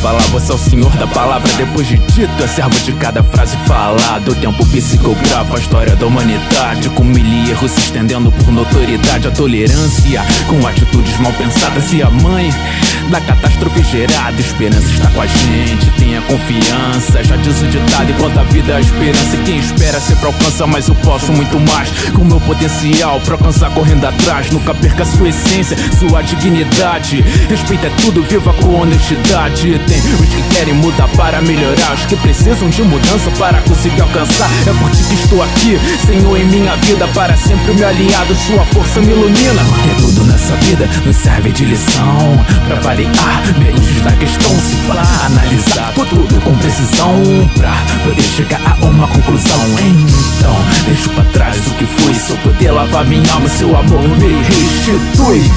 falar. Você é o senhor da palavra. Depois de dito, é servo de cada frase falada. O tempo psicografa a história da humanidade. Com mil erros se estendendo por notoriedade. A tolerância com atitudes mal pensadas. E a mãe da catástrofe gerada. Esperança está com a gente. Tenha confiança. Já diz o ditado: enquanto a vida é esperança. E quem espera sempre alcança, mas eu posso muito mais. Com meu potencial pra alcançar correndo atrás. Nunca perca sua essência, sua dignidade. Respeita é tudo, viva com honestidade. Os que querem mudar para melhorar, os que precisam de mudança para conseguir alcançar. É por ti que estou aqui, Senhor, em minha vida, para sempre me aliado. Sua força me ilumina. Porque tudo nessa vida nos serve de lição. Pra variar, meus da questão, se para analisar tudo com precisão. Pra poder chegar a uma conclusão. Então, deixo pra trás o que fui. Se eu poder lavar minha alma, seu amor me restitui.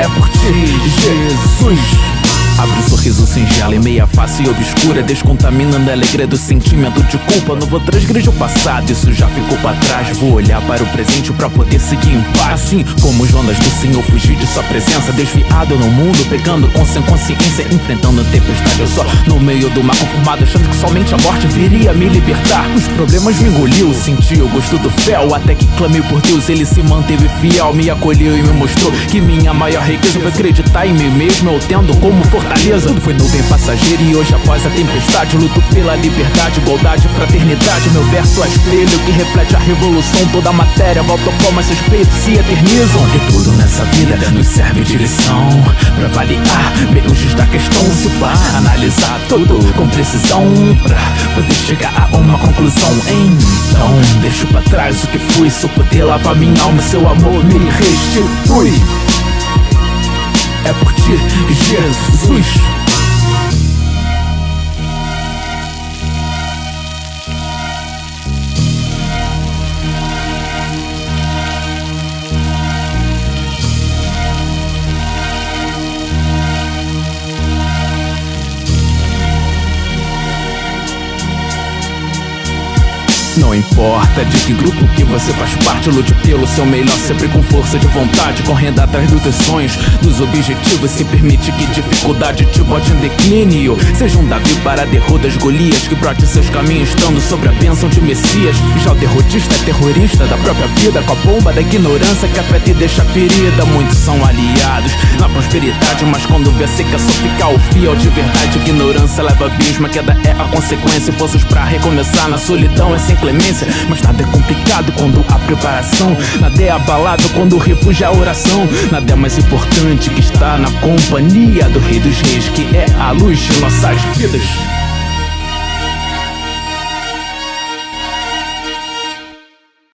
É por ti, Jesus. Abre um sorriso singelo em meia face e obscura Descontaminando a alegria do sentimento de culpa. Não vou transgredir o passado, isso já ficou pra trás. Vou olhar para o presente pra poder seguir em paz. Assim como Jonas do Senhor fugir de sua presença Desviado no mundo, pegando com sem consciência Enfrentando tempestade, eu só no meio do mar conformado Achando que somente a morte viria me libertar. Os problemas me engoliu, senti o gosto do fel Até que clamei por Deus, ele se manteve fiel Me acolheu e me mostrou que minha maior riqueza Foi acreditar em mim mesmo, eu tendo como fortaleza fortaleza. Tudo foi nuvem passageira e hoje após a tempestade luto pela liberdade, igualdade, fraternidade. Meu verso é espelho que reflete a revolução. Toda a matéria volta ao mas seus feitos se eternizam. E tudo nessa vida nos serve de lição pra avaliar meios da questão. Se pá, analisar tudo com precisão pra poder chegar a uma conclusão. Então, deixo pra trás o que fui. Eu poder lavar minha alma, seu amor me restitui é por ti, Jesus. Não importa de que grupo que você faz parte, lute pelo seu melhor, sempre com força de vontade, correndo atrás dos teus sonhos, dos objetivos. Se permite que dificuldade te bote em declínio. Seja um Davi para derrotas Golias, que brote seus caminhos, estando sobre a bênção de Messias. Já o derrotista é terrorista da própria vida, com a bomba da ignorância que afeta e deixa ferida. Muitos são aliados na prosperidade, mas quando vê a seca só fica o fiel de verdade. Ignorância leva abismo, a queda é a consequência. Forças para recomeçar na solidão é sem clemência. Mas nada é complicado quando há preparação. Nada é abalado quando é a oração. Nada é mais importante que estar na companhia do Rei dos Reis, que é a luz de nossas vidas.